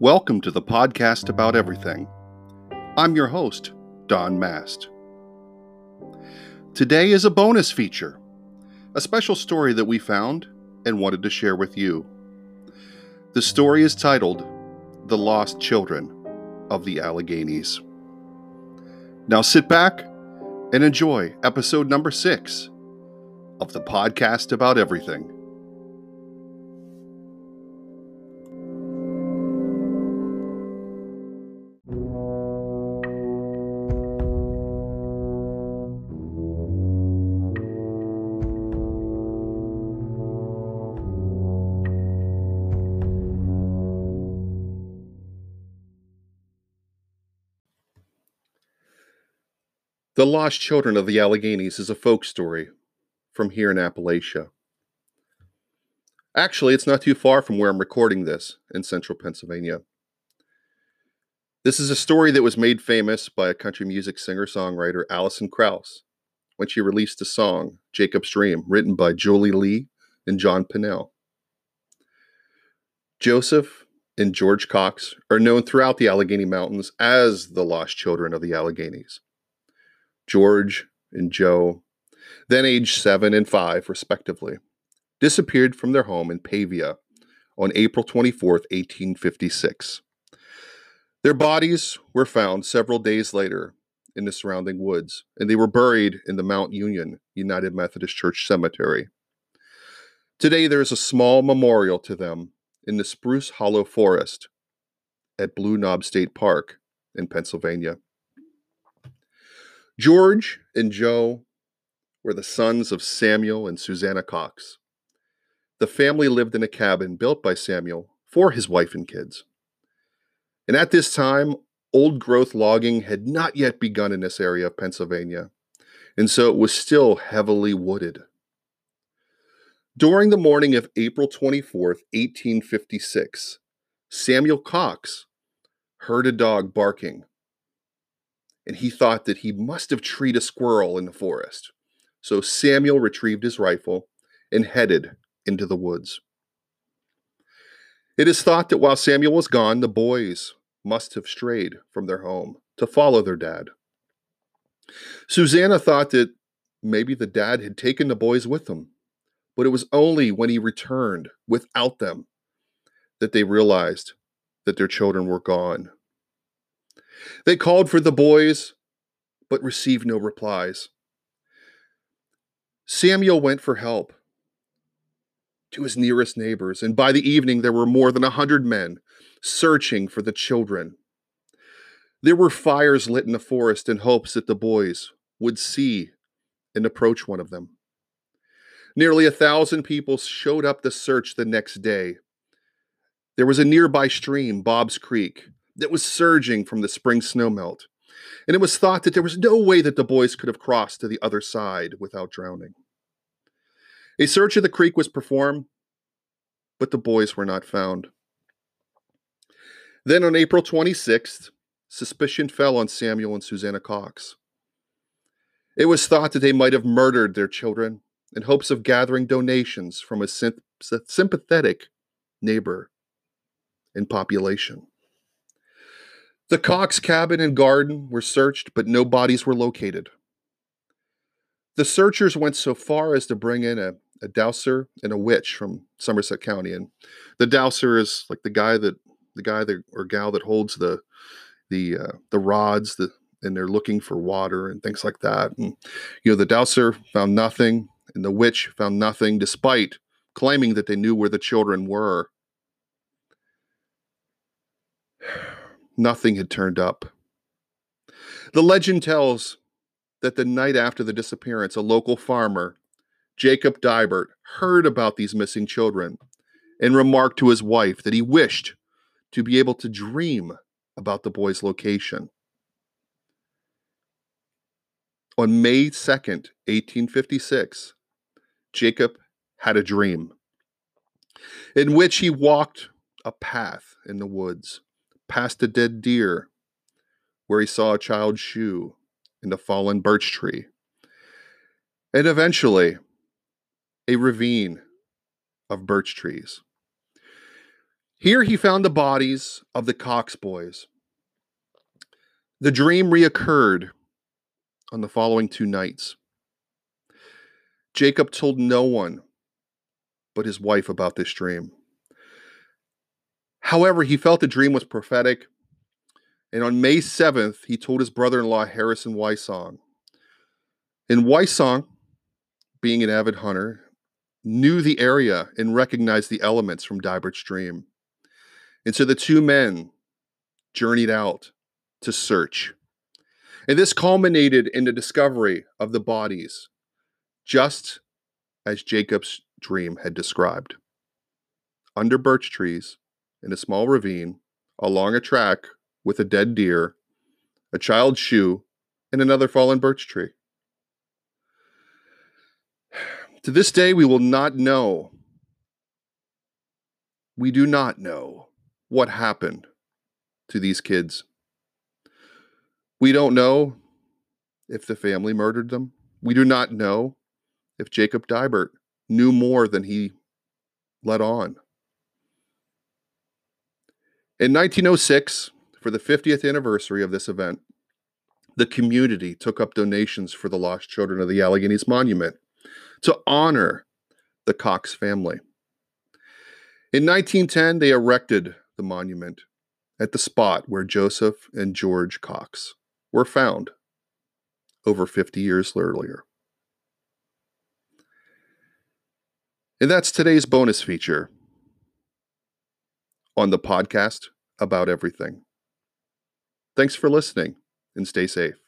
Welcome to the podcast about everything. I'm your host, Don Mast. Today is a bonus feature, a special story that we found and wanted to share with you. The story is titled The Lost Children of the Alleghenies. Now sit back and enjoy episode number six of the podcast about everything. The Lost Children of the Alleghenies is a folk story from here in Appalachia. Actually, it's not too far from where I'm recording this in central Pennsylvania. This is a story that was made famous by a country music singer songwriter Alison Krauss when she released a song, Jacob's Dream, written by Julie Lee and John Pennell. Joseph and George Cox are known throughout the Allegheny Mountains as the Lost Children of the Alleghenies. George and Joe, then aged seven and five, respectively, disappeared from their home in Pavia on April 24, 1856. Their bodies were found several days later in the surrounding woods, and they were buried in the Mount Union United Methodist Church Cemetery. Today, there is a small memorial to them in the Spruce Hollow Forest at Blue Knob State Park in Pennsylvania. George and Joe were the sons of Samuel and Susanna Cox. The family lived in a cabin built by Samuel for his wife and kids. And at this time, old growth logging had not yet begun in this area of Pennsylvania, and so it was still heavily wooded. During the morning of April 24th, 1856, Samuel Cox heard a dog barking and he thought that he must have treed a squirrel in the forest. So Samuel retrieved his rifle and headed into the woods. It is thought that while Samuel was gone, the boys must have strayed from their home to follow their dad. Susanna thought that maybe the dad had taken the boys with him, but it was only when he returned without them that they realized that their children were gone. They called for the boys, but received no replies. Samuel went for help to his nearest neighbors, and by the evening there were more than a hundred men searching for the children. There were fires lit in the forest in hopes that the boys would see and approach one of them. Nearly a thousand people showed up to search the next day. There was a nearby stream, Bob's Creek, that was surging from the spring snowmelt, and it was thought that there was no way that the boys could have crossed to the other side without drowning. A search of the creek was performed, but the boys were not found. Then on April 26th, suspicion fell on Samuel and Susanna Cox. It was thought that they might have murdered their children in hopes of gathering donations from a sympathetic neighbor and population. The Cox cabin and garden were searched, but no bodies were located. The searchers went so far as to bring in a, a dowser and a witch from Somerset County. And the dowser is like the guy that the guy that or gal that holds the the uh, the rods that and they're looking for water and things like that. And you know, the dowser found nothing, and the witch found nothing, despite claiming that they knew where the children were. Nothing had turned up. The legend tells that the night after the disappearance, a local farmer, Jacob Dibert, heard about these missing children and remarked to his wife that he wished to be able to dream about the boy's location. On May 2nd, 1856, Jacob had a dream in which he walked a path in the woods past a dead deer, where he saw a child's shoe in a fallen birch tree. and eventually a ravine of birch trees. Here he found the bodies of the Cox boys. The dream reoccurred on the following two nights. Jacob told no one but his wife about this dream. However, he felt the dream was prophetic, and on May 7th, he told his brother in law, Harrison Wysong. And Wysong, being an avid hunter, knew the area and recognized the elements from Dibert's dream. And so the two men journeyed out to search. And this culminated in the discovery of the bodies, just as Jacob's dream had described. Under birch trees, in a small ravine, along a track with a dead deer, a child's shoe, and another fallen birch tree. To this day, we will not know. We do not know what happened to these kids. We don't know if the family murdered them. We do not know if Jacob Dibert knew more than he let on. In 1906, for the 50th anniversary of this event, the community took up donations for the lost children of the Alleghenies Monument to honor the Cox family. In 1910, they erected the monument at the spot where Joseph and George Cox were found over 50 years earlier. And that's today's bonus feature on the podcast about everything. Thanks for listening and stay safe.